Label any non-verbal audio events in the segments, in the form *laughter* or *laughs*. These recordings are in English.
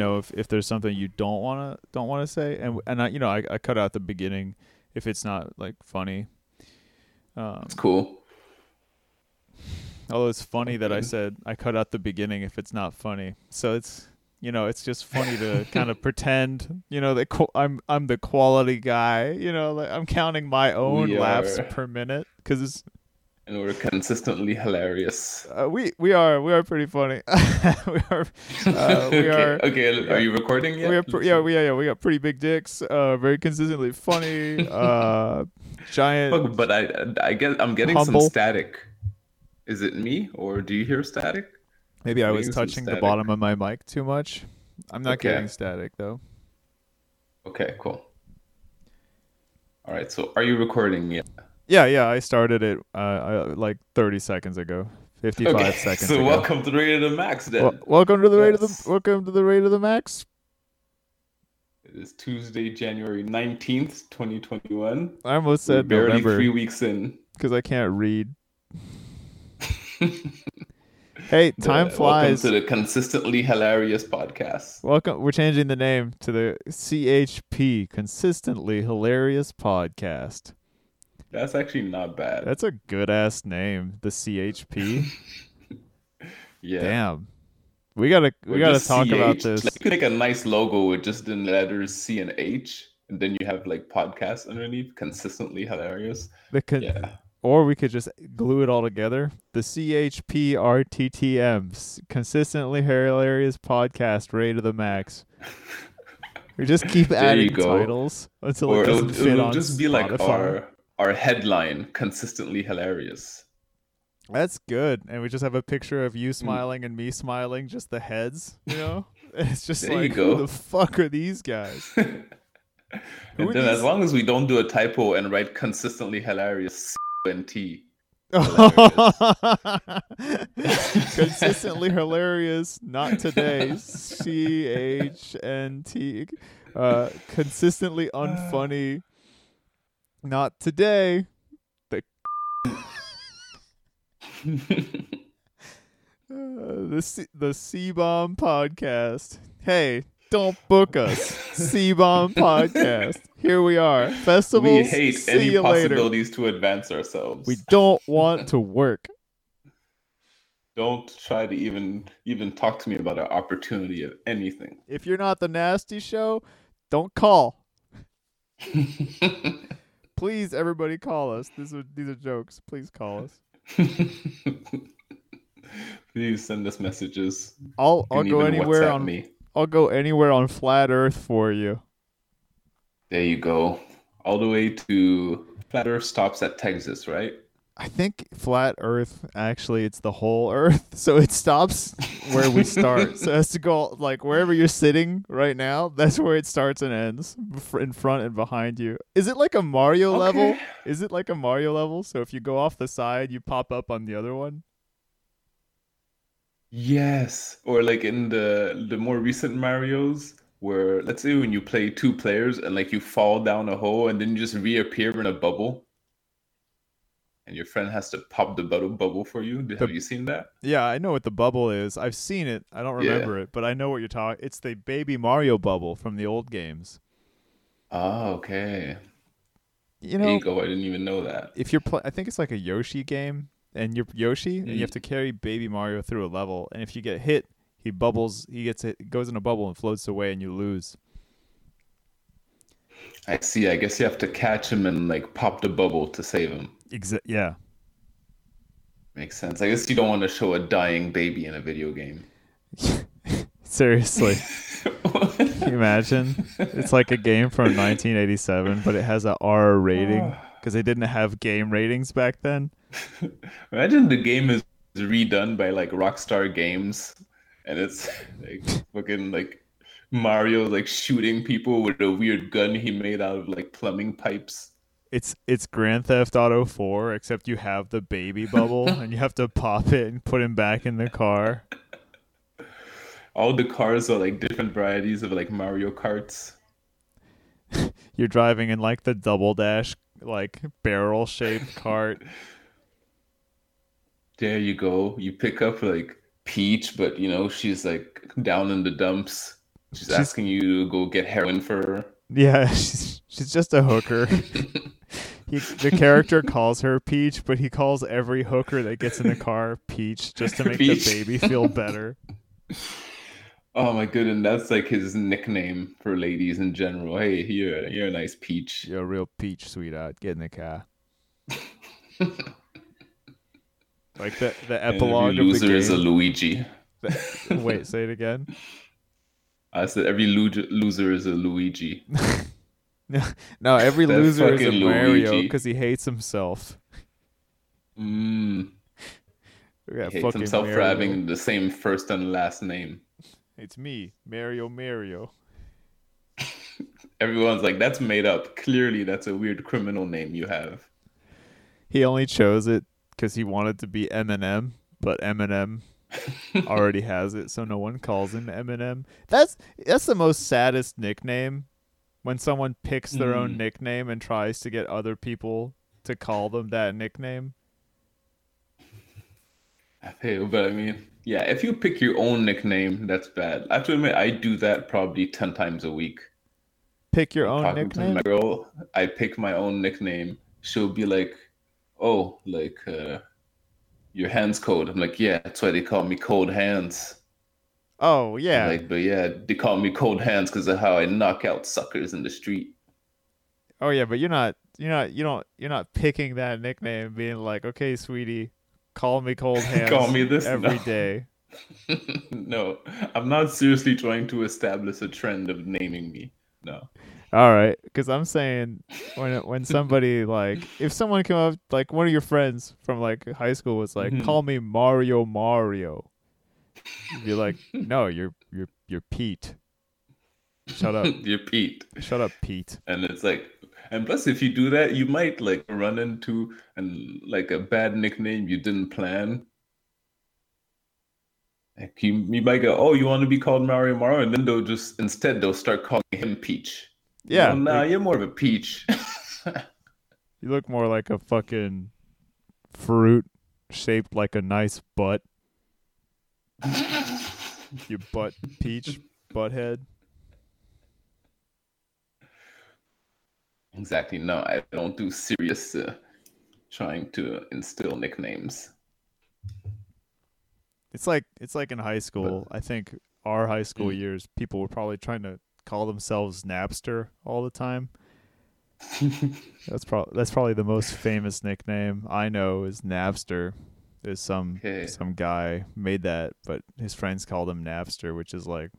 know if, if there's something you don't wanna don't wanna say, and and I you know I, I cut out the beginning if it's not like funny. Um, It's cool. although it's funny that I said I cut out the beginning if it's not funny. So it's you know it's just funny to *laughs* kind of pretend you know that qu- I'm I'm the quality guy. You know like I'm counting my own laughs are. per minute because it's And we're consistently hilarious. uh, we we are we are pretty funny. *laughs* we are uh, *laughs* we okay, are okay, are you recording yet? we are yeah we yeah, yeah we got pretty big dicks. Uh, very consistently funny. *laughs* Uh, giant. But I I get I'm getting Humble. some static. Is it me or do you hear static? Maybe I was touching the bottom of my mic too much. I'm not Okay. getting static though. Okay, cool. All right, so are you recording yet? Yeah, yeah, I started it uh, uh like 30 seconds ago. 55 Okay, *laughs* seconds so ago. welcome to the Rate of the Max then. Wel- welcome to the rate of the welcome to the rate of the max. it is Tuesday, January 19th, 2021. I almost We're said barely November three weeks in. because I can't read. *laughs* Hey, time flies. Welcome to the consistently hilarious podcast. Welcome. We're changing the name to the CHP, consistently hilarious podcast. That's actually not bad. That's a good ass name, the CHP. *laughs* yeah. Damn. We gotta we Or gotta talk about CH. this. Like, you could make a nice logo with just the letters C and H, and then you have like podcast underneath. Consistently hilarious. The con- Yeah. Or we could just glue it all together. The CHPRTTM, s- consistently hilarious podcast, rate of the max. *laughs* We just keep There adding titles until Or it it'll, doesn't fit it'll on just be like Spotify. our our headline, consistently hilarious. That's good. And we just have a picture of Hmm. you smiling and me smiling, just the heads, you know? *laughs* it's just There you like, go. who the fuck are these guys? *laughs* and then as long as we don't do a typo and write consistently hilarious *laughs* and T. Consistently hilarious, not today. C H N T. Uh, consistently unfunny, not today. Uh, *laughs* the C- the C Bomb podcast. Hey, don't book us. C Bomb *laughs* podcast. Here we are. Festivals. we hate see any you later. possibilities to advance ourselves. We don't want to work. don't try to even even talk to me about an opportunity of anything. If you're not the nasty show, don't call. *laughs* Please, everybody, call us. These are these are jokes. Please call us. *laughs* Please send us messages. I'll I'll go anywhere WhatsApp on me. I'll go anywhere on flat Earth for you. There you go. All the way to Flat Earth stops at Texas, right? I think flat Earth actually it's the whole Earth, *laughs* so it stops where we start. so it has to go like wherever you're sitting right now. That's where it starts and ends, in front and behind you. Is it like a Mario level? Is it like a Mario level? So if you go off the side, you pop up on the other one. Yes. Or like in the the more recent Marios, where let's say when you play two players and like you fall down a hole and then you just reappear in a bubble. And your friend has to pop the bubble bubble for you. Have you seen that? Yeah, I know what the bubble is. I've seen it. I don't Yeah. remember it, but I know what you're talking. It's the baby Mario bubble from the old games. Oh, okay. You know. I didn't even know that. if you're play, I think it's like a Yoshi game, and you're Yoshi, and you have Mm. to carry Baby Mario through a level, and if you get hit, he bubbles, he gets hit, goes in a bubble and floats away, and you lose. I see. I guess you have to catch him and like pop the bubble to save him. Exa- yeah, Makes sense. I guess you don't want to show a dying baby in a video game. *laughs* seriously, can you imagine? It's like a game from 1987, but it has a R rating *sighs* because they didn't have game ratings back then. *laughs* Imagine the game is redone by like Rockstar Games, and it's like fucking like Mario like shooting people with a weird gun he made out of like plumbing pipes. It's it's Grand Theft Auto 4, except you have the baby bubble, *laughs* and you have to pop it and put him back in the car. All the cars are like different varieties of like Mario Karts. *laughs* You're driving in like the double dash, like barrel shaped *laughs* cart. There you go. You pick up like Peach, but you know she's like down in the dumps. She's, She's- asking you to go get heroin for her. Yeah, *laughs* she's she's just a hooker. he, the character *laughs* calls her Peach, but he calls every hooker that gets in the car Peach just to make Peach. the baby feel better. Oh my goodness, that's like his nickname for ladies in general. Hey, you're you're a nice peach. You're a real peach, sweetheart. Get in the car. *laughs* like the the And epilogue every of the loser is a. Luigi. the- wait, say it again. I said every lo- loser is a Luigi. *laughs* No, every That loser is a Mario because he hates himself. Mm, he hates fucking himself for having the same first and last name. It's me, Mario Mario. *laughs* Everyone's like, that's made up. Clearly, that's a weird criminal name you have. He only chose it because he wanted to be Eminem, but Eminem already has it, so no one calls him Eminem. That's that's the most saddest nickname when someone picks their own Mm. nickname and tries to get other people to call them that nickname. *laughs* Hey, but I mean, yeah, if you pick your own nickname, that's bad. I have to admit, I do that probably 10 times a week. Pick your own Talking to nickname. my girl, I pick my own nickname. She'll be like, oh, like, uh, your hands cold. I'm like, yeah, that's why they call me Cold Hands. Oh yeah, Like, but yeah, they call me Cold Hands because of how I knock out suckers in the street. oh yeah, but you're not you're not you don't you're not picking that nickname, being like, okay, sweetie, call me cold *laughs* hands. Call me this? every No. day. *laughs* no, I'm not seriously trying to establish a trend of naming me. No. All right, because I'm saying when when somebody *laughs* like if someone came up like one of your friends from like high school was like, Mhm. call me Mario Mario, you'd be like, no, *laughs* you're you're you're Pete. Shut up, *laughs* You're Pete. shut up, Pete. And it's like, and plus, if you do that, you might like run into and like a bad nickname you didn't plan. Like you, you might go, oh, you want to be called Mario Mario, and then they'll just instead they'll start calling him Peach. Yeah, well, nah, like, you're more of a peach. *laughs* you look more like a fucking fruit shaped like a nice butt. You butt peach butthead. exactly. No, I don't do serious uh, trying to instill nicknames. It's like it's like in high school. I think our high school Mm. years, people were probably trying to call themselves Napster all the time. *laughs* That's probably that's probably the most famous nickname I know is Napster. Is some Okay. some guy made that, but his friends called him Napster, which is like,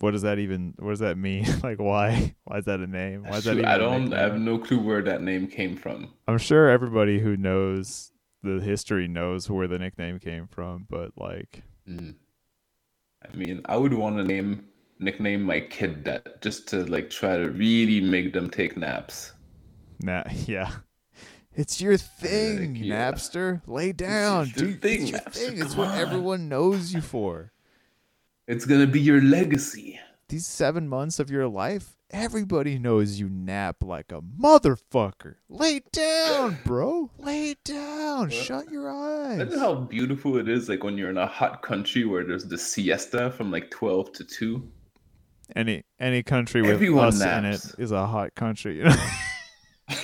what does that even? What does that mean? *laughs* like, why? Why is that a name? Why is that even? I don't I have no clue where that name came from. I'm sure everybody who knows the history knows where the nickname came from, but like, Mm. I mean, I would want to name nickname my kid that just to like try to really make them take naps. Nah, *laughs* yeah. It's your thing, yeah. Napster. Lay down, your dude. thing, it's your Napster, thing. It's come what on. everyone knows you for. It's gonna be your legacy. These seven months of your life, everybody knows you nap like a motherfucker. Lay down, *laughs* bro. Lay down. Shut your eyes. Imagine how beautiful it is, like when you're in a hot country where there's the siesta from like twelve to two. Any any country with Everyone us in naps. it is a hot country. You know? *laughs*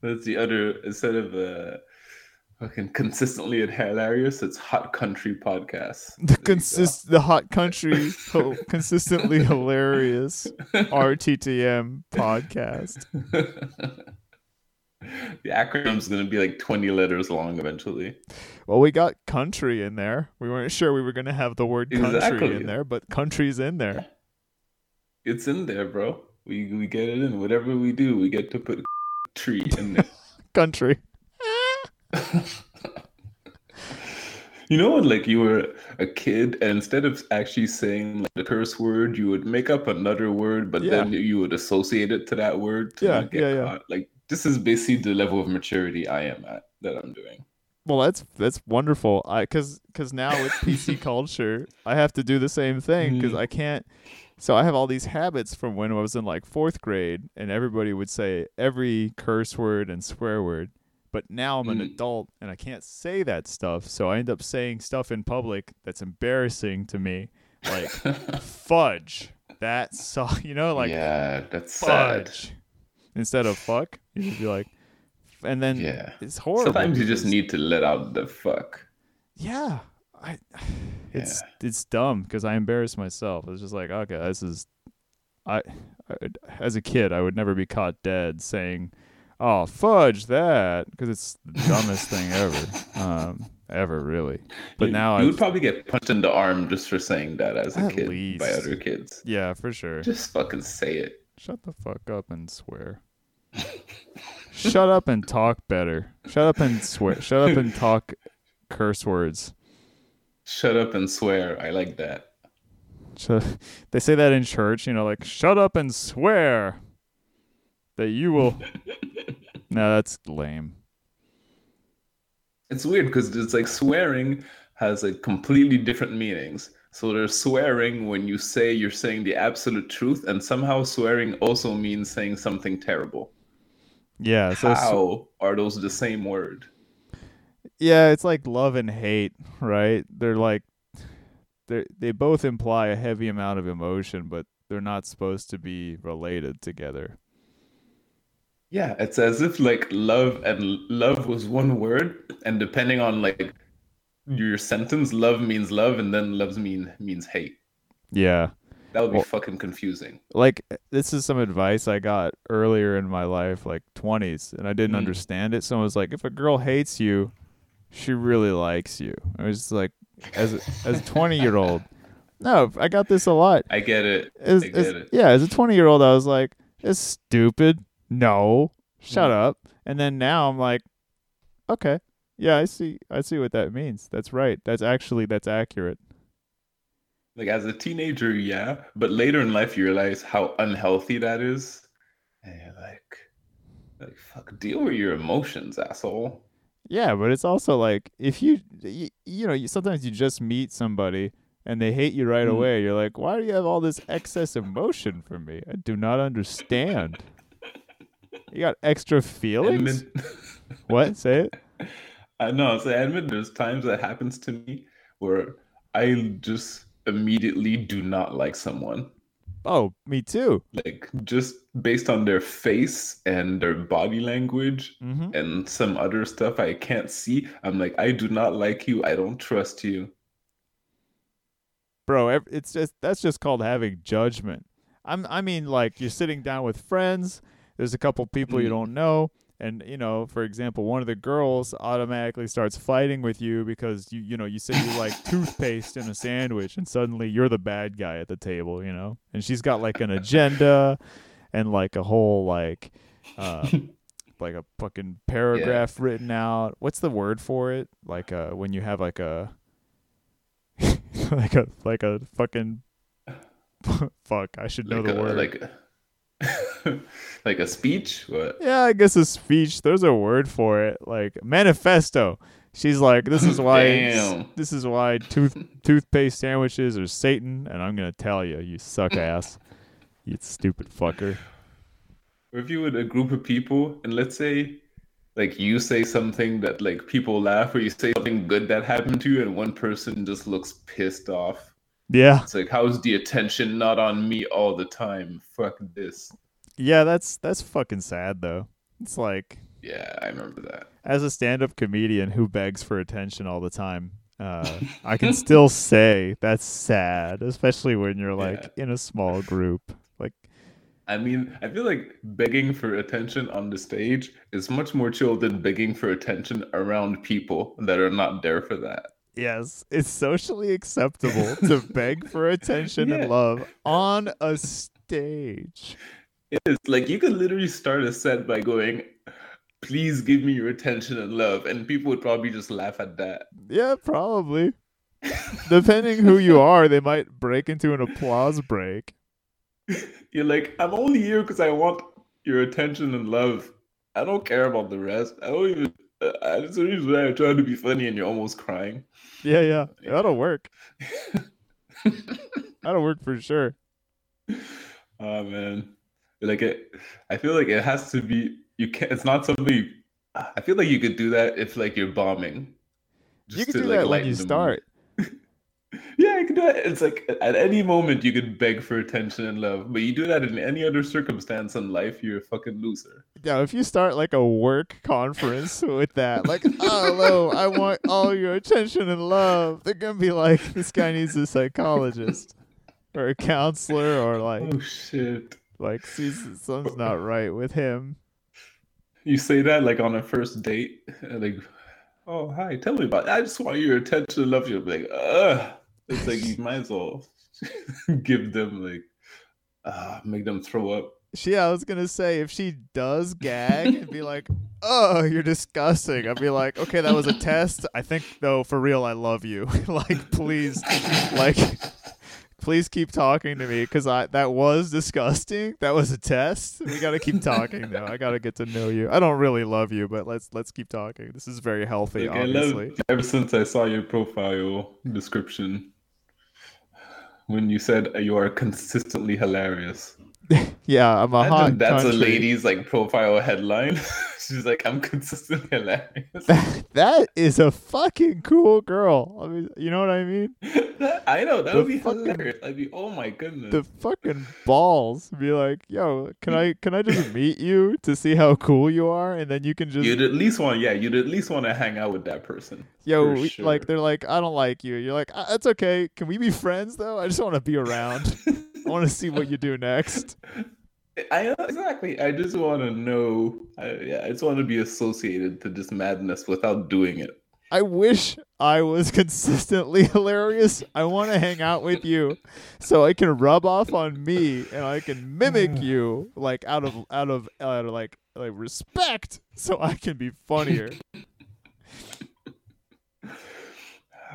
That's the other instead of uh fucking consistently and hilarious, it's hot country podcast. *laughs* the consist the hot country ho- *laughs* consistently hilarious RTTM podcast. *laughs* the acronym's gonna be like twenty letters long eventually. Well, we got country in there. We weren't sure we were going to have the word country Exactly. in there, but country's in there. It's in there, bro. We we get it in. Whatever we do, we get to put tree in there. Country. *laughs* You know when like you were a kid and instead of actually saying like the curse word, you would make up another word, but then you would associate it to that word to Yeah, get yeah, yeah. caught. Like this is basically the level of maturity I am at that I'm doing. Well, that's that's wonderful. I cuz cuz now with *laughs* PC culture, I have to do the same thing cuz Mhm. I can't so I have all these habits from when I was in like 4th grade and everybody would say every curse word and swear word. But now I'm an Mm. adult and I can't say that stuff. So I end up saying stuff in public that's embarrassing to me. Like *laughs* fudge. That so *laughs* you know like yeah, that's sad. fudge instead of fuck. you should be like, and then Yeah. it's horrible. Sometimes you just need to let out the fuck. Yeah, I. *sighs* It's it's dumb because I embarrass myself. It's just like okay, this is, I, I, as a kid I would never be caught dead saying, "Oh fudge that," because it's the dumbest thing ever, um, ever really. But you, now you I, would probably get punched in the arm just for saying that as a kid by other kids. yeah, for sure. Just fucking say it. Shut the fuck up and swear. Shut up and talk better. Shut up and swear. Shut up and talk curse words. Shut up and swear. I like that. Shut, they say that in church, you know, like shut up and swear that you will. *laughs* no, that's lame. It's weird because it's like swearing has like completely different meanings. So there's swearing when you say you're saying the absolute truth, and somehow swearing also means saying something terrible. Yeah, so How are those the same word? yeah, it's like love and hate, right? They're like they they both imply a heavy amount of emotion, but they're not supposed to be related together. Yeah, it's as if like love and love was one word, and depending on like your sentence, love means love, and then loves mean means hate. Yeah. That would be Well- fucking confusing. like this is some advice I got earlier in my life, like 20s, and I didn't Mm. understand it. Someone was like, "If a girl hates you, she really likes you." I was just like, as a, as a 20 year old, *laughs* no, I got this a lot. I get it. As, I get as- it. yeah, as a 20 year old, I was like, "It's stupid." No, shut Mm. up. And then now I'm like, okay, yeah, I see, I see what that means. That's right. That's actually that's accurate. Like as a teenager, yeah, but later in life you realize how unhealthy that is, and you're like, like fuck, deal with your emotions, asshole. Yeah, but it's also like if you you, you know, you, sometimes you just meet somebody and they hate you right Mm. away. You're like, "Why do you have all this excess emotion for me? I do not understand." You got extra feelings? Admit, *laughs* what? Say it? *laughs* I know. So I admit there's times that happens to me where I just immediately do not like someone. Oh, me too. Like just based on their face and their body language Mhm. and some other stuff I can't see. I'm like, I do not like you. I don't trust you. Bro, it's just that's just called having judgment. I'm I mean like you're sitting down with friends, there's a couple people you Mm. don't know and you know, for example, one of the girls automatically starts fighting with you because you you know, you say you like *laughs* toothpaste in a sandwich and suddenly you're the bad guy at the table, you know? And she's got like an agenda and like a whole like uh *laughs* like a fucking paragraph written out. What's the word for it? Like uh when you have like a *laughs* like a like a fucking fuck, I should know like the a, word. like *laughs* like a speech. What? yeah, I guess a speech. There's a word for it, like manifesto. She's like, this is *laughs* why this is why tooth toothpaste sandwiches are Satan, and I'm gonna tell you, you suck ass, you stupid fucker. If you with a group of people and let's say like you say something that like people laugh or you say something good that happened to you and one person just looks pissed off. Yeah, It's like how's the attention not on me all the time? Fuck this. Yeah, that's that's fucking sad though. It's like Yeah, I remember that. as a stand-up comedian who begs for attention all the time uh, *laughs* i can still say that's sad especially when you're like in a small group like I mean, I feel like begging for attention on the stage is much more chill than begging for attention around people that are not there for that. yes it's socially acceptable to *laughs* beg for attention Yeah. and love on a stage is like you could literally start a set by going, "Please give me your attention and love," and people would probably just laugh at that. yeah probably depending who you *laughs* are they might break into an applause break You're like, "I'm only here because I want your attention and love. I don't care about the rest. I don't even." Uh, that's the reason why I'm trying to be funny, and you're almost crying. yeah yeah that'll work *laughs* that'll work for sure Oh man, like it. I feel like it has to be. You can't. It's not something. I feel like you could do that if like you're bombing. you just can to, do like, that when you start *laughs* Yeah, you can do it It's like at any moment you could beg for attention and love, but you do that in any other circumstance in life, you're a fucking loser. Yeah, if you start like a work conference with that, like, oh, hello, I want all your attention and love, they're gonna be like, this guy needs a psychologist or a counselor or like, Oh shit. Like, something's not *laughs* right with him. You say that like on a first date, like, oh hi, tell me about it. I just want your attention love you. Be like, ugh. It's like you might as well *laughs* give them like uh make them throw up. She, I was gonna say, if she does gag and be like, "Oh, you're disgusting," I'd be like, "Okay, that was a test. I think, though, for real, I love you. *laughs* like, please, like, please keep talking to me because I that was disgusting. That was a test. We gotta keep talking though. I gotta get to know you. I don't really love you, but let's let's keep talking. This is very healthy, Like, obviously. ever since I saw your profile description when you said you are consistently hilarious. *laughs* yeah, I'm a hot that's country. a lady's like profile headline. *laughs* She's like, I'm consistently *laughs* hilarious. that is a fucking cool girl. I mean, you know what I mean? I know that The would be fucking- hilarious. I'd be, oh my goodness. the fucking balls be like, "Yo, can I can I just meet you to see how cool you are?" And then you can just You'd at least want, yeah, you'd at least want to hang out with that person. yo, we- sure. like they're like, "I don't like you." You're like, "Uh, "That's okay. Can we be friends though? I just want to be around. I want to see what you do next." I exactly. I just want to know. I, yeah, I just want to be associated to this madness without doing it. I wish I was consistently *laughs* hilarious. I want to hang out with you so I can rub off on me and I can mimic *laughs* you like out of out of out of like like respect so I can be funnier. *laughs*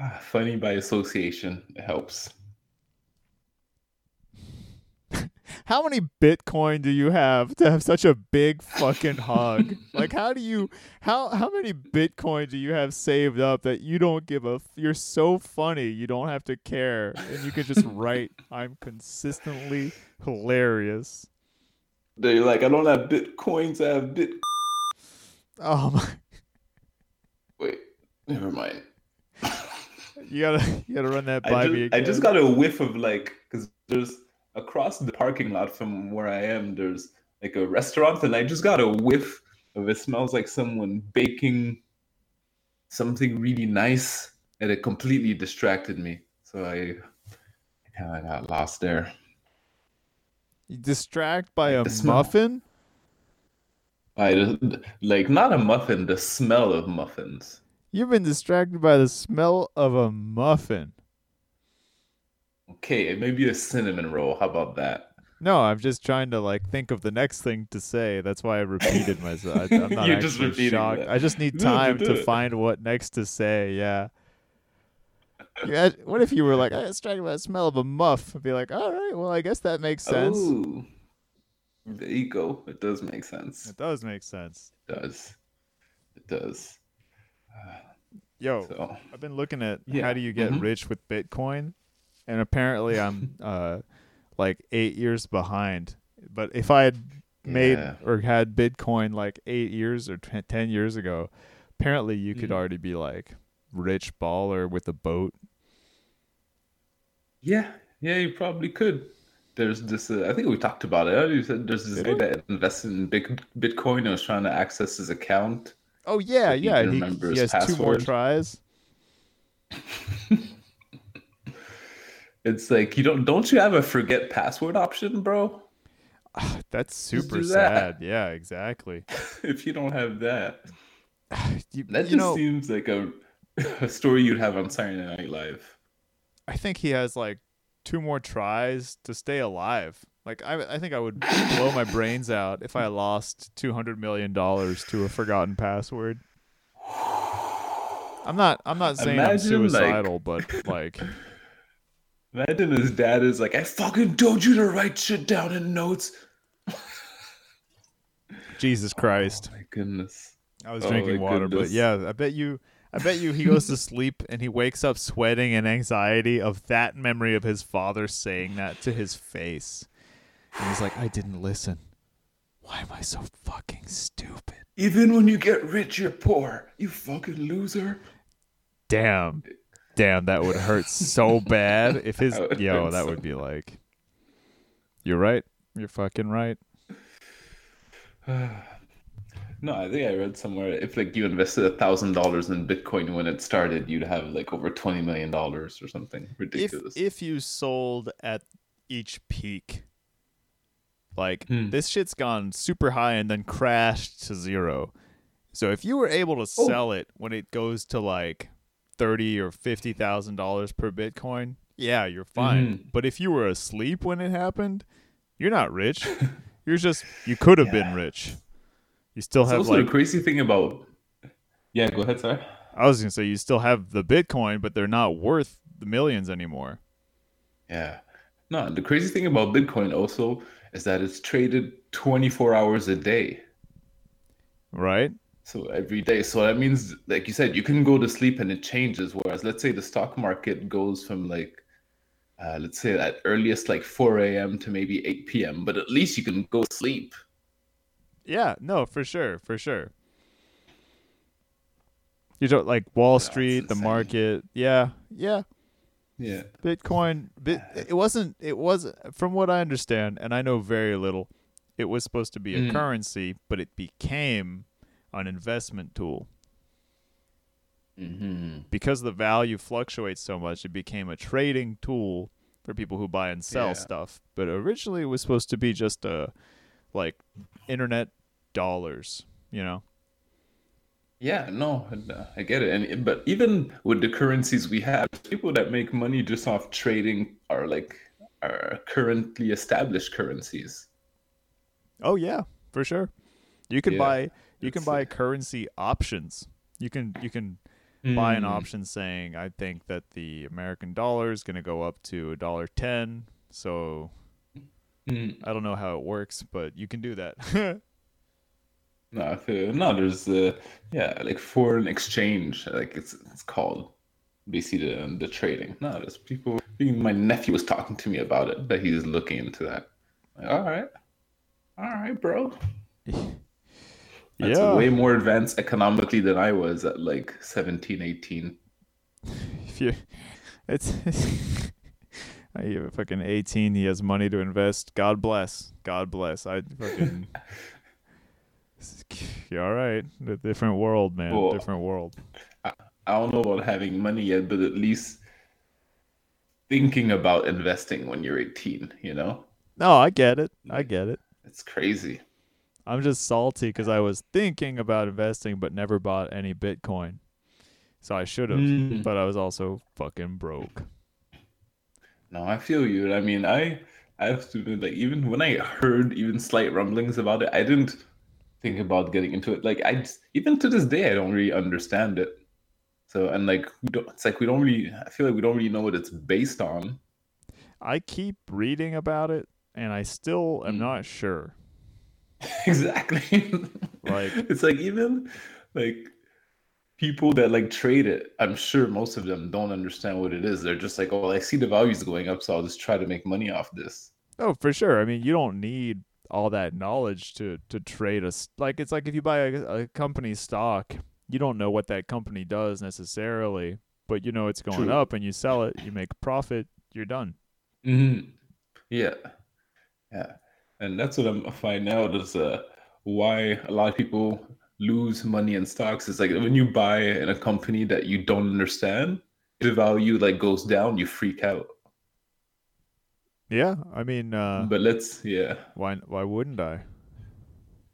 Ah, funny by association it helps. How many Bitcoin do you have to have such a big fucking hug? *laughs* Like, how do you how how many Bitcoin do you have saved up that you don't give a? f- You're so funny, you don't have to care, and you can just *laughs* write, "I'm consistently hilarious." They're like, I don't have bitcoins. I have bit. Oh my! *laughs* Wait, never mind. You gotta you gotta run that by I me just, I just got a whiff of like, because there's across the parking lot from where I am, there's like a restaurant, and I just got a whiff of it smells like someone baking something really nice, and it completely distracted me. So I kind of got lost there. You distract by a the smell. muffin. I like not a muffin, the smell of muffins. You've been distracted by the smell of a muffin. Okay, maybe a cinnamon roll. How about that? No, I'm just trying to like think of the next thing to say. That's why I repeated *laughs* myself. I, am not You're just repeating shocked. that. I just need time do to it. find what next to say. Yeah. Yeah. What if you were like, I was distracted by the smell of a muff? I'd be like, all right, well, I guess that makes sense. Oh, there you go. It does make sense. It does make sense. It does. It does. Yo, So I've been looking at Yeah, how do you get mhm. rich with Bitcoin, and apparently I'm *laughs* uh like eight years behind. But if I had made Yeah. or had Bitcoin like eight years or t- ten years ago, apparently you could Mhm. already be like rich baller with a boat. yeah, yeah, you probably could. There's this. Uh, I think we talked about it. You said there's this guy that invested in big Bitcoin and was trying to access his account. Oh yeah, But he yeah. He, he has his two more tries. *laughs* It's like you don't don't you have a forget password option, bro? *sighs* That's super that. sad. Yeah, exactly. *laughs* if you don't have that, *sighs* You, that you just know, seems like a *laughs* a story you'd have on Saturday Night Live. I think he has like two more tries to stay alive. Like I, I think I would blow my brains out if I lost two hundred million dollars to a forgotten password. *sighs* I'm not. I'm not saying I'm Imagine, like- suicidal, but like, *laughs* Imagine his dad is like, I fucking told you to write shit down in notes. Jesus Christ, Oh my goodness. I was oh drinking water, but yeah, I bet you. I bet you he goes to *laughs* sleep and he wakes up sweating and anxiety of that memory of his father saying that to his face. And he's like, I didn't listen. Why am I so fucking stupid? Even when you get rich, you're poor. You fucking loser. Damn. Damn, that would hurt so *laughs* bad if his That yo. That so would be like. You're right. You're fucking right. *sighs* No, I think I read somewhere if like you invested a thousand dollars in Bitcoin when it started, you'd have like over twenty million dollars or something If ridiculous. if you sold at each peak, like Hmm. this shit's gone super high and then crashed to zero. So if you were able to Oh. sell it when it goes to like thirty or fifty thousand dollars per Bitcoin, yeah, you're fine. Mhm. But if you were asleep when it happened, you're not rich. *laughs* you're just you could have been rich. You still It's have also like the crazy thing about. Yeah, go ahead, sir. I was gonna say you still have the Bitcoin, but they're not worth the millions anymore. Yeah. No, the crazy thing about Bitcoin also is that it's traded 24 hours a day. Right? So every day. So that means, like you said, you can go to sleep and it changes. Whereas, let's say the stock market goes from like, uh, let's say at earliest like 4 a.m. to maybe 8 p.m., but at least you can go sleep. Yeah, no, for sure, for sure. You don't like Wall Street, the market. Yeah, yeah. Yeah. Bitcoin. Bit, *sighs* it wasn't. It was from what I understand, and I know very little. It was supposed to be a Mm. currency, but it became an investment tool hmm because the value fluctuates so much. It became a trading tool for people who buy and sell Yeah. stuff. But originally, it was supposed to be just a like internet dollars. You know. Yeah, no, uh, I get it. And but even with the currencies we have, people that make money just off trading are like are currently established currencies. Oh yeah, for sure. You can Yeah, buy you can buy currency options. You can you can buy an Mm. option saying I think that the American dollar is going to go up to a dollar 10. So Mm. I don't know how it works, but you can do that. *laughs* No, no. There's uh, yeah, like foreign exchange, like it's it's called. Basically, the the trading. No, there's people. My nephew was talking to me about it. That he's looking into that. Like, all right, all right, bro. *laughs* That's yeah. way more advanced economically than I was at like 17, 18. if you it's *laughs* I fucking 18 he has money to invest. God bless. God bless. I fucking *laughs* *laughs* You're all right. A different world, man. Well, different world. I don't know about having money yet, but at least thinking about investing when you're 18, you know? No, I get it. I get it. It's crazy. I'm just salty because I was thinking about investing but never bought any Bitcoin. So I should have, Mm. but I was also fucking broke. No, I feel you. I mean, I I have to admit, like even when I heard even slight rumblings about it, I didn't think about getting into it. Like I just, even to this day, I don't really understand it. So and like we don't, it's like we don't really. I feel like we don't really know what it's based on. I keep reading about it and I still am Mm. not sure. *laughs* exactly. Like- *laughs* it's like even like people that like trade it. I'm sure most of them don't understand what it is. They're just like, oh, I see the values going up, so I'll just try to make money off this. Oh, for sure. I mean, you don't need all that knowledge to to trade a s- like it's like if you buy a, a company stock, you don't know what that company does necessarily, but you know it's going True. up and you sell it, you make profit, you're done. hmm Yeah, yeah, and that's what I'm finding out is uh, why a lot of people lose money in stocks. It's like when you buy in a company that you don't understand, the value like goes down, you freak out. Yeah, I mean, uh, But let's yeah. why why wouldn't I?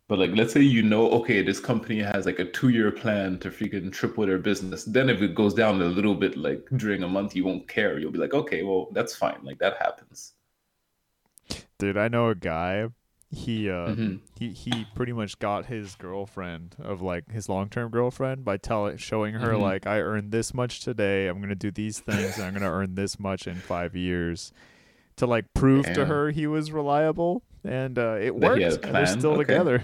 But like, let's say you know, okay, this company has like a two-year plan to freaking triple their business. Then if it goes down a little bit, like during a month, you won't care. You'll be like, okay, well, that's fine. Like that happens. Dude, I know a guy. He uh Mhm. he he pretty much got his girlfriend of like his long-term girlfriend by telling showing her Mhm. like I earned this much today, I'm going to do these things and I'm going to earn this much in 5 years to like prove to her he was reliable and uh it That worked. he had a and they're still okay. together.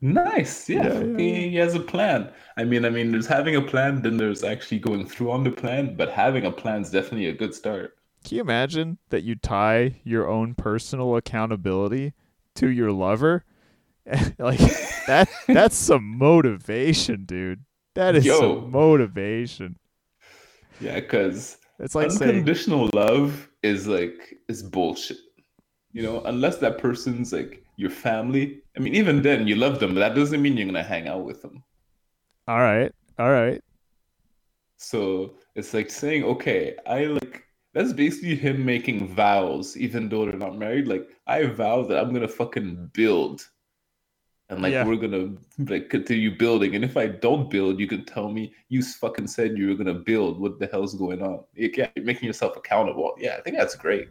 Nice. Yeah, Yeah, yeah, he, he has a plan. I mean, I mean, there's having a plan, then there's actually going through on the plan. But having a plan is definitely a good start. Can you imagine that you tie your own personal accountability to your lover? *laughs* like that that's some motivation, dude. That is Yo. some motivation. Yeah, because It's like saying, unconditional love is like is bullshit. You know, unless that person's like your family. I mean, even then you love them, but that doesn't mean you're gonna hang out with them. all right, all right. So it's like saying, okay, I like that's basically him making vows, even though they're not married. Like I vow that I'm gonna fucking build. And like Yeah. we're gonna like continue building. And if I don't build, you can tell me you fucking said you were gonna build. What the hell's going on? Yeah, you're making yourself accountable. Yeah, I think that's great.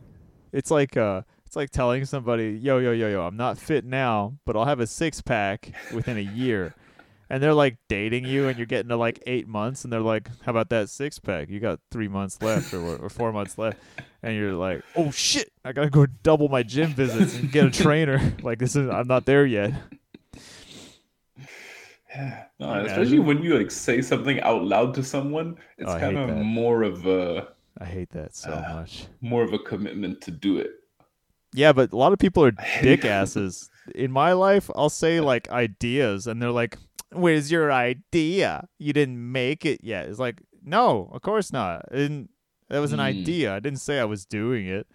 It's like uh, it's like telling somebody, yo, yo, yo, yo, I'm not fit now, but I'll have a six pack within a year. And they're like dating you, and you're getting to like eight months, and they're like, "How about that six pack? You got three months left, or or four months left." And you're like, "Oh shit, I gotta go double my gym visits and get a trainer." *laughs* like this is, I'm not there yet. Yeah. *sighs* No, especially when you like say something out loud to someone, it's Oh, kind of that. more of a I hate that so Uh, much. more of a commitment to do it. Yeah, but a lot of people are *laughs* dick asses. In my life, I'll say like ideas, and they're like, "Where's your idea? You didn't make it yet." It's like, no, of course not. Didn't. That was an Mm. idea. I didn't say I was doing it.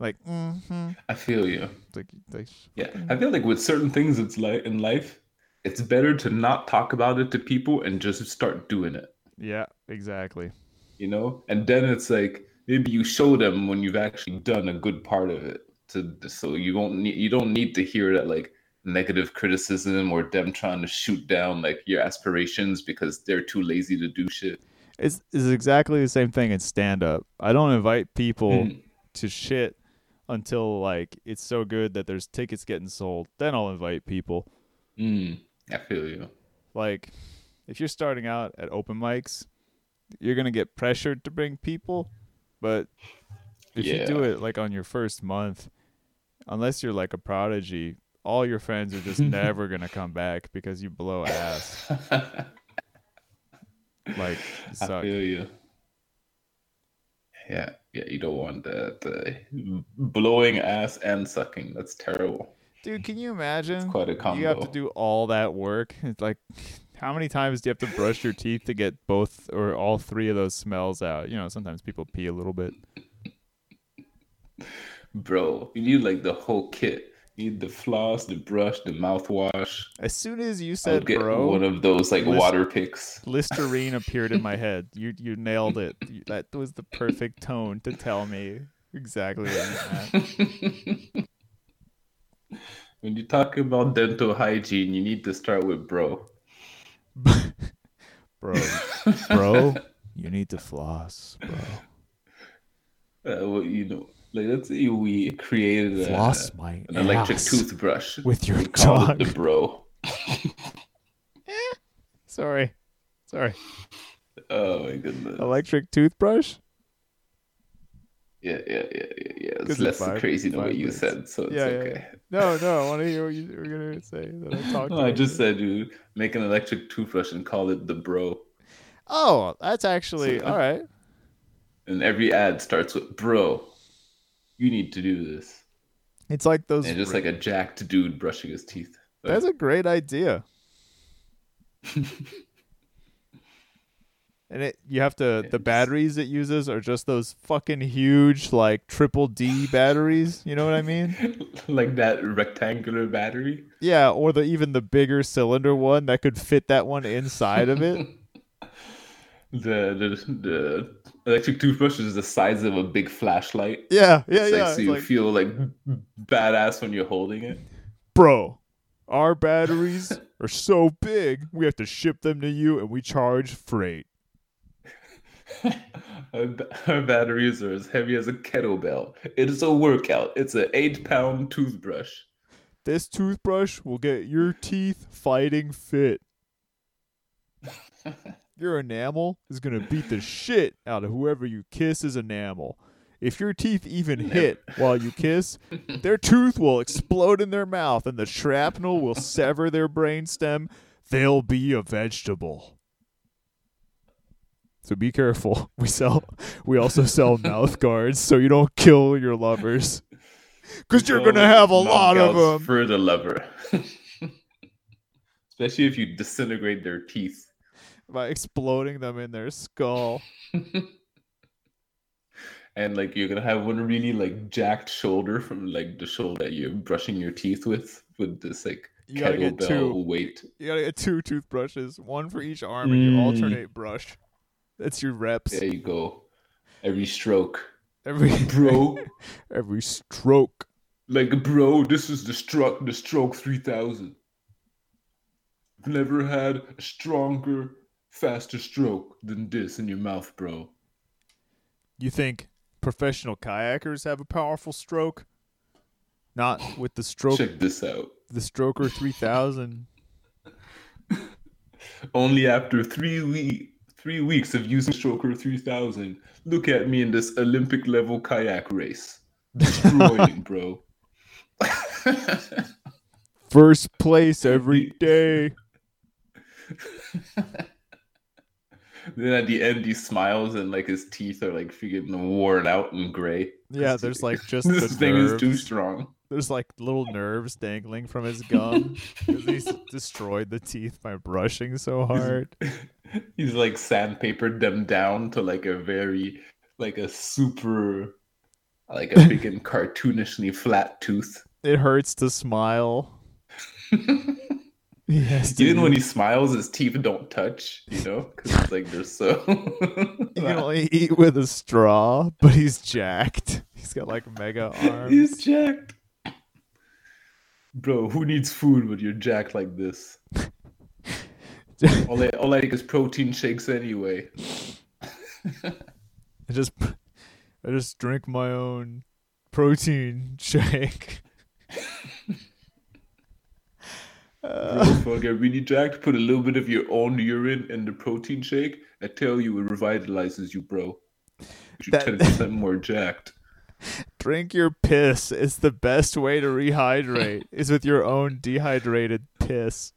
Like, mm-hmm. I feel you. like, like, Yeah, I feel like with certain things, it's like in life, it's better to not talk about it to people and just start doing it. yeah, exactly. You know, and then it's like maybe you show them when you've actually done a good part of it. To so you won't need you don't need to hear that like negative criticism or them trying to shoot down like your aspirations because they're too lazy to do shit. It's, it's exactly the same thing in stand up. I don't invite people Mm. to shit until like it's so good that there's tickets getting sold. Then I'll invite people. Mm, I feel you. like if you're starting out at open mics you're gonna get pressured to bring people but if you do it like on your first month unless you're like a prodigy all your friends are just *laughs* never gonna come back because you blow ass *laughs* like you I feel you. Yeah, yeah, you don't want that uh, blowing ass and sucking. That's terrible. dude can you imagine It's quite a combo. you have to do all that work it's like how many times do you have to brush your teeth to get both or all three of those smells out you know sometimes people pee a little bit Bro, you need like the whole kit. Need the floss, the brush, the mouthwash. as soon as you said get bro one of those like listen- water picks. Listerine appeared in my *laughs* head. You you nailed it. That was the perfect tone to tell me exactly what you meant. *laughs* when you talk about dental hygiene, you need to start with bro. *laughs* bro, bro, you need to floss, bro. Uh, well, you know, like let's see, we created a, my an electric ass toothbrush. with your We it the bro. *laughs* Sorry, sorry. Oh my goodness. Electric toothbrush. Yeah, yeah, yeah, yeah, yeah. It's less vib- crazy than what you said, so it's Yeah, yeah, okay. No, no. I want to hear what you were gonna say. I. No, I just said you make an electric toothbrush and call it the bro. Oh, that's actually So- uh, all right. And every ad starts with bro. You need to do this. It's like those. And just like a jacked dude brushing his teeth. That's a great idea. *laughs* and it you have to Yeah, the batteries it uses are just those fucking huge like triple D batteries, you know what I mean? *laughs* like that rectangular battery. Yeah, or the even the bigger cylinder one that could fit that one inside of it. *laughs* The, the the electric toothbrush is the size of a big flashlight. Yeah, yeah, It's like, yeah. so It's you like, feel like badass when you're holding it. bro, our batteries *laughs* are so big, we have to ship them to you and we charge freight. *laughs* Our our batteries are as heavy as a kettlebell. It is a workout. It's an eight pound toothbrush. This toothbrush will get your teeth fighting fit. *laughs* Your enamel is going to beat the shit out of whoever you kiss kiss's enamel. If your teeth even hit while you kiss, their tooth will explode in their mouth and the shrapnel will sever their brainstem. They'll be a vegetable. So be careful. *laughs* We sell we also sell mouth guards so you don't kill your lovers. *laughs* Cuz you're going to have a lot of them. for the lover. *laughs* Especially if you disintegrate their teeth. By exploding them in their skull. *laughs* and like you're gonna have one really like jacked shoulder from like the shoulder that you're brushing your teeth with with this like You gotta get kettlebell two. weight. You gotta get two toothbrushes, one for each arm, and you Mm. alternate brush. That's your reps. There you go. Every stroke, Every *laughs* bro. *laughs* every stroke. like bro, this is the stroke the stroke three thousand. Never had a stronger, faster stroke than this in your mouth, bro. You think professional kayakers have a powerful stroke? Not with the stroke Check this out. the stroker three thousand. *laughs* Only after three week three weeks of using Stroker 3000, look at me in this Olympic level kayak race. Destroying, bro. *laughs* First place every *laughs* day. Then at the end, he smiles and like his teeth are like freaking worn out and gray. Yeah, there's like *laughs* just this the thing is too strong. There's like little nerves dangling from his *laughs* gum because he's destroyed the teeth by brushing so hard. *laughs* He's like sandpapered them down to like a very like a super like a freaking cartoonishly flat tooth. It hurts to smile. He has to Even when he smiles, his teeth don't touch, you know, because it's like they're so. *laughs* he can only *laughs* eat with a straw, but he's jacked. He's got like mega arms. He's jacked. Bro, who needs food when you're jacked like this? *laughs* All I, all I take is protein shakes anyway. I just I just drink my own protein shake. Bro, Uh, if you get really jacked, put a little bit of your own urine in the protein shake. I tell you, it revitalizes you, bro. You're ten percent more jacked. *laughs* drink your piss. It's the best way to rehydrate. is with your own dehydrated piss.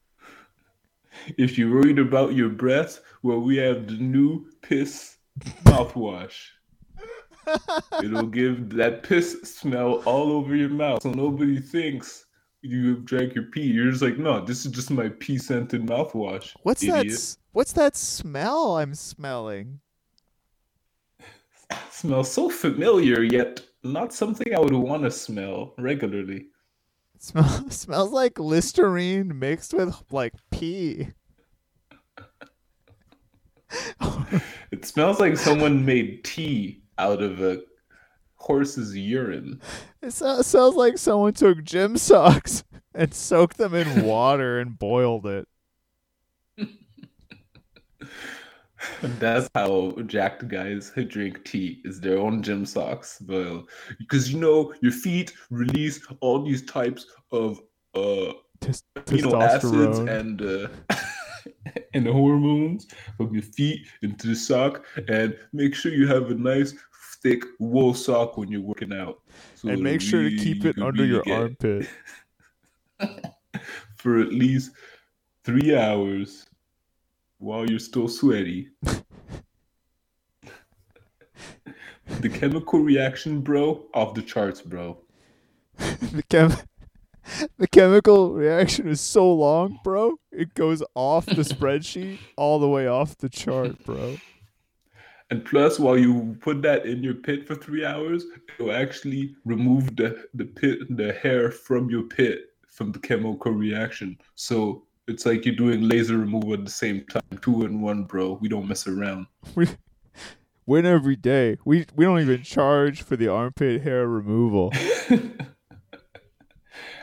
If you're worried about your breath, well, we have the new piss mouthwash. *laughs* It'll give that piss smell all over your mouth, so nobody thinks you drank your pee. You're just like, no, this is just my pee scented mouthwash. What's that? idiot. s- What's that smell I'm smelling? *laughs* Smells so familiar, yet not something I would want to smell regularly. It smell, *laughs* smells like Listerine mixed with like pee. *laughs* It smells like someone made tea out of a horse's urine. It so- sounds like someone took gym socks *laughs* and soaked them in *laughs* water and boiled it. That's how jacked guys who drink tea is their own gym socks. Well, because you know your feet release all these types of uh amino acids and uh, *laughs* and hormones from your feet into the sock, and make sure you have a nice thick wool sock when you're working out. So and make sure to keep it under really your get armpit. *laughs* for at least three hours while you're still sweaty. *laughs* the chemical reaction, bro, off the charts, bro. *laughs* the chem the chemical reaction is so long, bro. It goes off the spreadsheet all the way off the chart, bro. And plus, while you put that in your pit for three hours, it'll actually remove the the pit, the hair from your pit from the chemical reaction. So it's like you're doing laser removal at the same time, two in one, bro. We don't mess around. We win every day. We we don't even charge for the armpit hair removal. *laughs*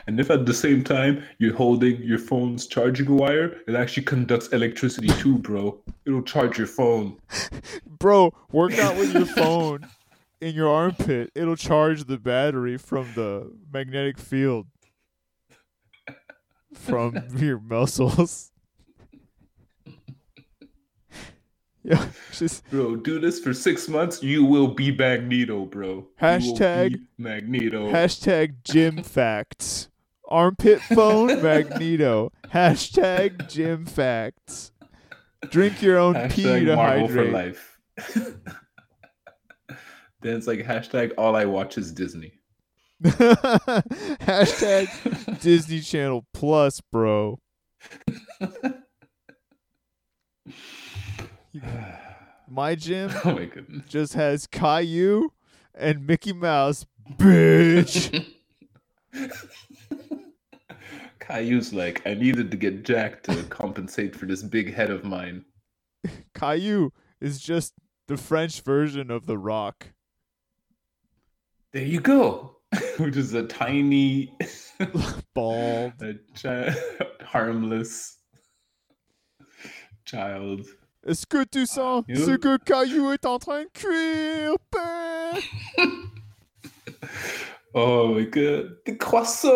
And if at the same time you're holding your phone's charging wire, it actually conducts electricity too, bro. It'll charge your phone. *laughs* Bro, work out with your phone in your armpit. It'll charge the battery from the magnetic field from *laughs* your muscles. *laughs* Yeah, just Bro, do this for six months, you will be Magneto, bro. Hashtag- Magneto. hashtag gym facts. Armpit phone *laughs* Magneto. Hashtag gym facts. Drink your own pee to Marvel for hydrate. life. *laughs* then it's like hashtag all I watch is Disney. *laughs* hashtag Disney Channel Plus, bro. *sighs* My gym oh my just has Caillou and Mickey Mouse, bitch. Caillou's like, I needed to get Jack to compensate for this big head of mine. *laughs* Caillou is just the French version of The Rock. There you go. *laughs* Which is a tiny, *laughs* Bald. a chi- harmless child. Est-ce que tu sens ah, You- ce que Caillou est en train de cuire? père? Oh my god. Des croissants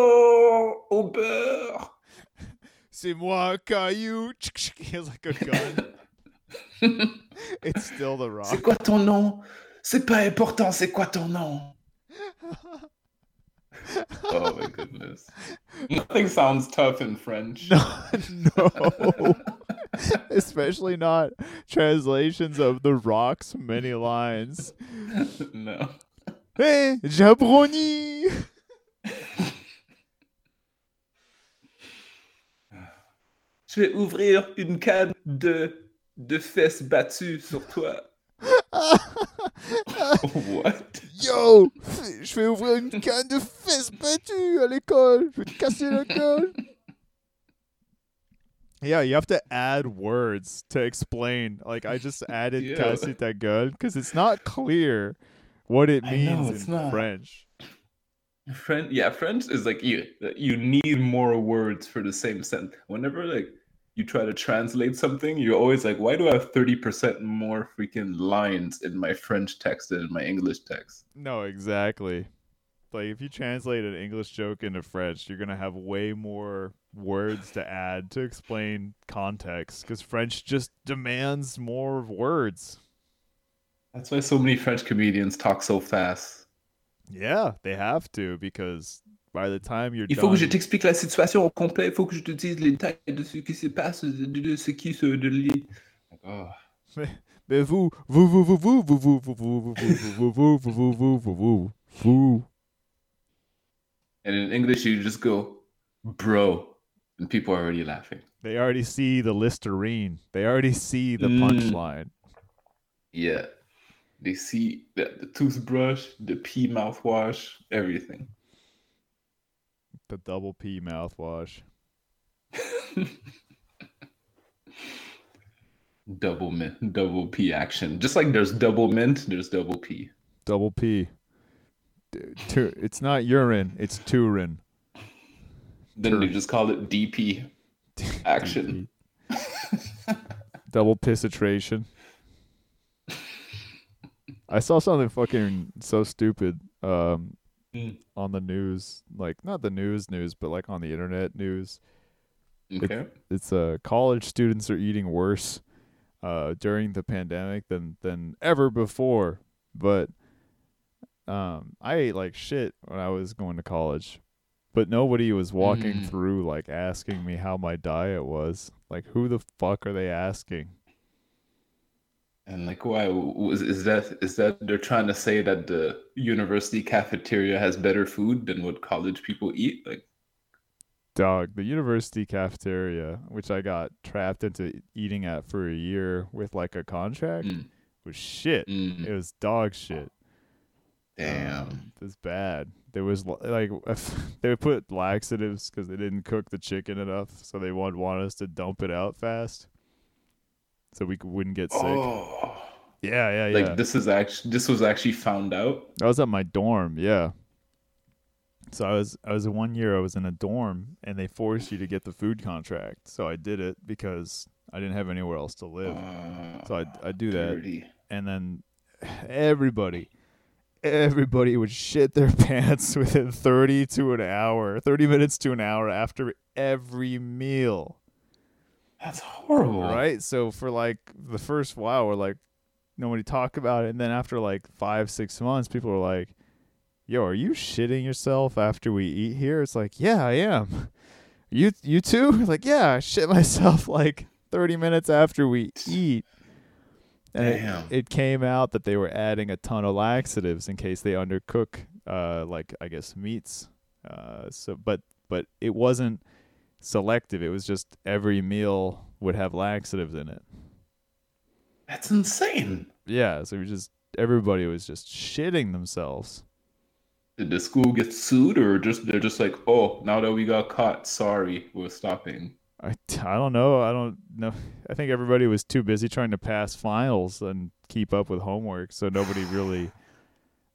au beurre. C'est moi, Caillou. He has like a gun. *laughs* it's still The rock. C'est quoi ton nom? C'est pas important, c'est quoi ton nom? *laughs* Oh my goodness. Nothing sounds tough in French. No, no. *laughs* Especially not translations of The Rock's many lines. no. Hey, jabroni! Je vais ouvrir une canne de, de fesses battues sur toi. *laughs* What? Yo! Je vais ouvrir une canne de fesses battues à l'école. Je vais te casser la gueule. Yeah, you have to add words to explain. Like I just added Yeah. casser ta gueule because it's not clear what it I know, means it's in not. French. French, yeah, French is like you. You need more words for the same sentence. Whenever like you try to translate something, you're always like, "Why do I have thirty percent more freaking lines in my French text than in my English text?" No, exactly. Like if you translate an English joke into French, you're gonna have way more words to add to explain context because French just demands more words. That's why so many French comedians talk so fast. Yeah, they have to because by the time you're Il done, faut que je t'explique la situation au complet. Il faut que je te dise les détails de ce qui se passe, de, ce qui se de lit. Oh. Mais vous, vous, vous, vous, vous, vous, vous, vous, vous, vous, vous, vous, vous, vous, vous, vous, vous. And in English, you just go, bro, and people are already laughing. They already see the Listerine. They already see the Mm. punchline. Yeah. They see the, the toothbrush, the pee mouthwash, everything. The double P mouthwash. *laughs* double mint, double P action. Just like there's double mint, there's double P. Double P. it's not urine. It's turin. Then they just call it DP *laughs* action. Double pissitration. I saw something fucking so stupid um Mm. on the news, like not the news news, but like on the internet news. Okay. It's uh college students are eating worse uh during the pandemic than than ever before. But um I ate like shit when I was going to college. But nobody was walking Mm. through like asking me how my diet was. Like who the fuck are they asking? And like, why was is that? Is that they're trying to say that the university cafeteria has better food than what college people eat? Like, Dog, the university cafeteria, which I got trapped into eating at for a year with like a contract, mm, was shit. mm, It was dog shit. damn. Um, it was bad. There was like *laughs* they would put laxatives because they didn't cook the chicken enough, so they would want us to dump it out fast, so we wouldn't get sick. Oh, Yeah, yeah, like this is actually this was actually found out. I was at my dorm, yeah. So I was I was one year I was in a dorm and they forced you to get the food contract. So I did it because I didn't have anywhere else to live. Uh, So I I do that dirty. and then everybody everybody would shit their *laughs* pants within 30 to an hour, 30 minutes to an hour after every meal. That's horrible. Right? So for like the first while we're like nobody talk about it and then after like 5 6 months people are like yo, are you shitting yourself after we eat here? It's like, yeah, I am. *laughs* You you too? *laughs* Like, yeah, I shit *laughs* myself like 30 minutes after we eat. And it, it came out that they were adding a ton of laxatives in case they undercook uh like I guess meats. Uh so but but it wasn't selective. It was just every meal would have laxatives in it. That's insane. Yeah, so we just everybody was just shitting themselves. Did the school get sued, or just they're just like, oh, now that we got caught, sorry, we're stopping. I, I don't know. I don't know. I think everybody was too busy trying to pass finals and keep up with homework, so nobody really.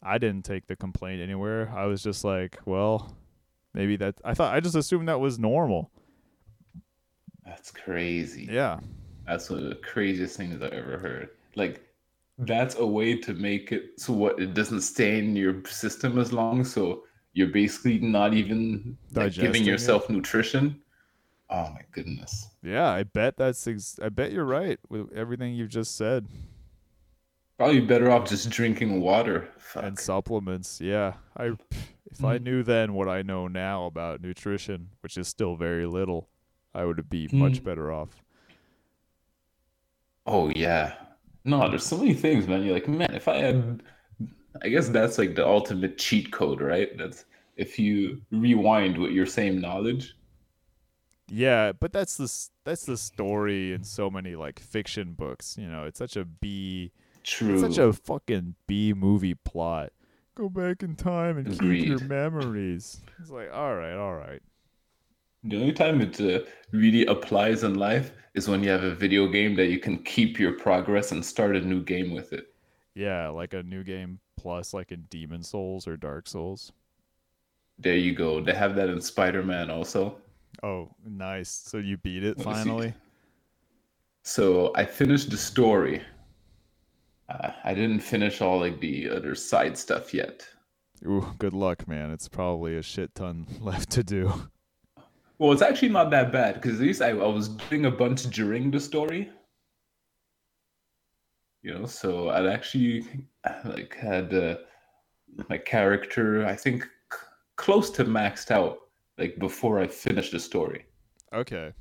I didn't take the complaint anywhere. I was just like, well, maybe that. I thought I just assumed that was normal. That's crazy. Yeah. That's one of the craziest things I've ever heard. Like, that's a way to make it so what it doesn't stay in your system as long. So you're basically not even like, giving it. yourself nutrition. Oh my goodness. Yeah, I bet that's. Ex- I bet you're right with everything you've just said. Probably better off just drinking water. Fuck. and supplements. Yeah, I if I Mm. knew then what I know now about nutrition, which is still very little, I would be much Mm. better off. Oh yeah. No, there's so many things, man. You're like, man, if I had I guess that's like the ultimate cheat code, right? That's if you rewind with your same knowledge. Yeah, but that's the that's the story in so many like fiction books. You know, it's such a B, True. it's such a fucking B movie plot. Go back in time and keep your memories. It's like, all right, all right. The only time it uh, really applies in life is when you have a video game that you can keep your progress and start a new game with it. Yeah, like a new game plus, like in Demon Souls or Dark Souls. There you go. They have that in Spider-Man also. Oh, nice. So you beat it Let me see. finally. So I finished the story. Uh, I didn't finish all like the other side stuff yet. Ooh, good luck, man. It's probably a shit ton *laughs* left to do. Well, it's actually not that bad because at least I, I was doing a bunch during the story. You know, so I'd actually like had uh, my character, I think, c- close to maxed out like before I finished the story. Okay.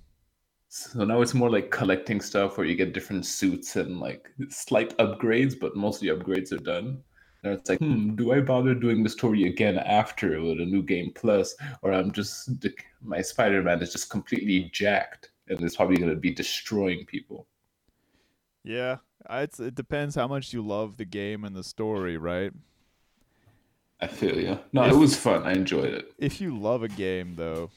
So now it's more like collecting stuff where you get different suits and like slight upgrades, but mostly upgrades are done. And it's like, hmm, do I bother doing the story again after with a new game plus, or I'm just my Spider-Man is just completely jacked and it's probably gonna be destroying people. Yeah, it's, it depends how much you love the game and the story, right? I feel you. No, it was fun. I enjoyed it. If you love a game though,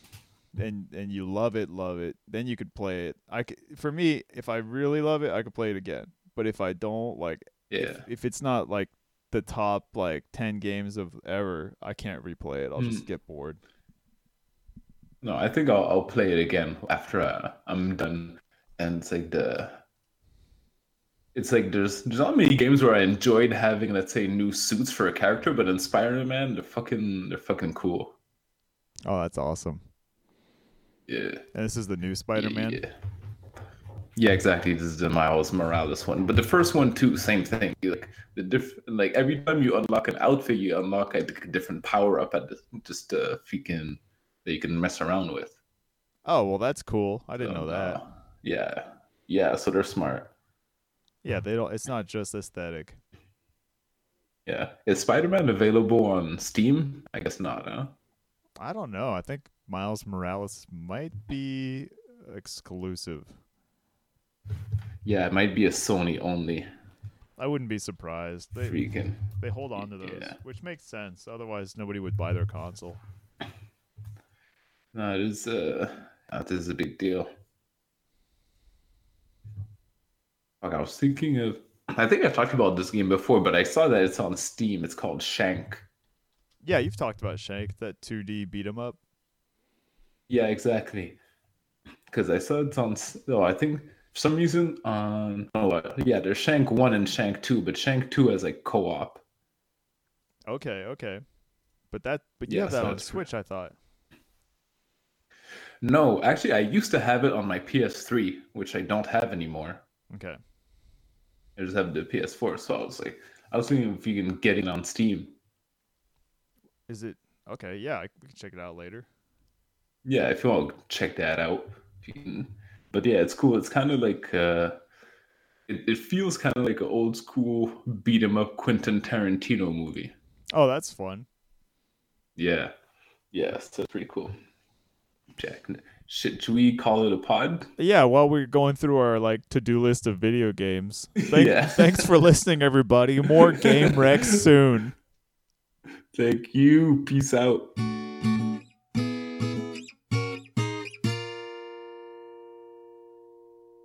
and and you love it, love it, then you could play it. I c- for me, if I really love it, I could play it again. But if I don't, like, Yeah. if it's not like the top like ten games of ever, I can't replay it. I'll just Mm. get bored. No, I think I'll I'll play it again after uh, I'm done. And it's like the it's like there's there's not many games where I enjoyed having let's say new suits for a character, but in Spider-Man they're fucking they're fucking cool. Oh, that's awesome. Yeah. And this is the new Spider-Man. Yeah. Yeah, exactly. This is the Miles Morales one, but the first one too, same thing. Like the diff, like every time you unlock an outfit, you unlock a different power up at the, just uh, freaking that you can mess around with. Oh well, that's cool. I didn't So, know that. uh, yeah, yeah. So they're smart. Yeah, they don't. It's not just aesthetic. Yeah. Is Spider-Man available on Steam? I guess not, huh? I don't know. I think Miles Morales might be exclusive. Yeah, it might be a Sony only. I wouldn't be surprised. They Freaking. they hold on to those, Yeah. which makes sense. Otherwise, nobody would buy their console. No, it is uh this is a big deal. Fuck, I was thinking of I think I've talked about this game before, but I saw that it's on Steam. It's called Shank. Yeah, you've talked about Shank, that 2D beat 'em up. Yeah, exactly. Because I saw it on. Oh, I think for some reason on. Oh, yeah. There's Shank One and Shank Two, but Shank Two has like co-op. Okay, okay. But that, but you Yeah, have that so on Switch, I thought. No, actually, I used to have it on my PS3, which I don't have anymore. Okay. I just have the PS4. So I was like, I was thinking if you can get it on Steam. Is it okay? Yeah, I, we can check it out later. Yeah, if you want to check that out. If you can. But yeah, it's cool. It's kind of like uh, it, it feels kind of like an old school beat 'em up Quentin Tarantino movie. Oh, that's fun. Yeah, yeah, so it's pretty cool. Jack, Should, should we call it a pod? Yeah, while we're going through our like to-do list of video games. *laughs* Thank, Yeah. Thanks for listening, everybody. More *laughs* game wrecks soon. Thank you. Peace out.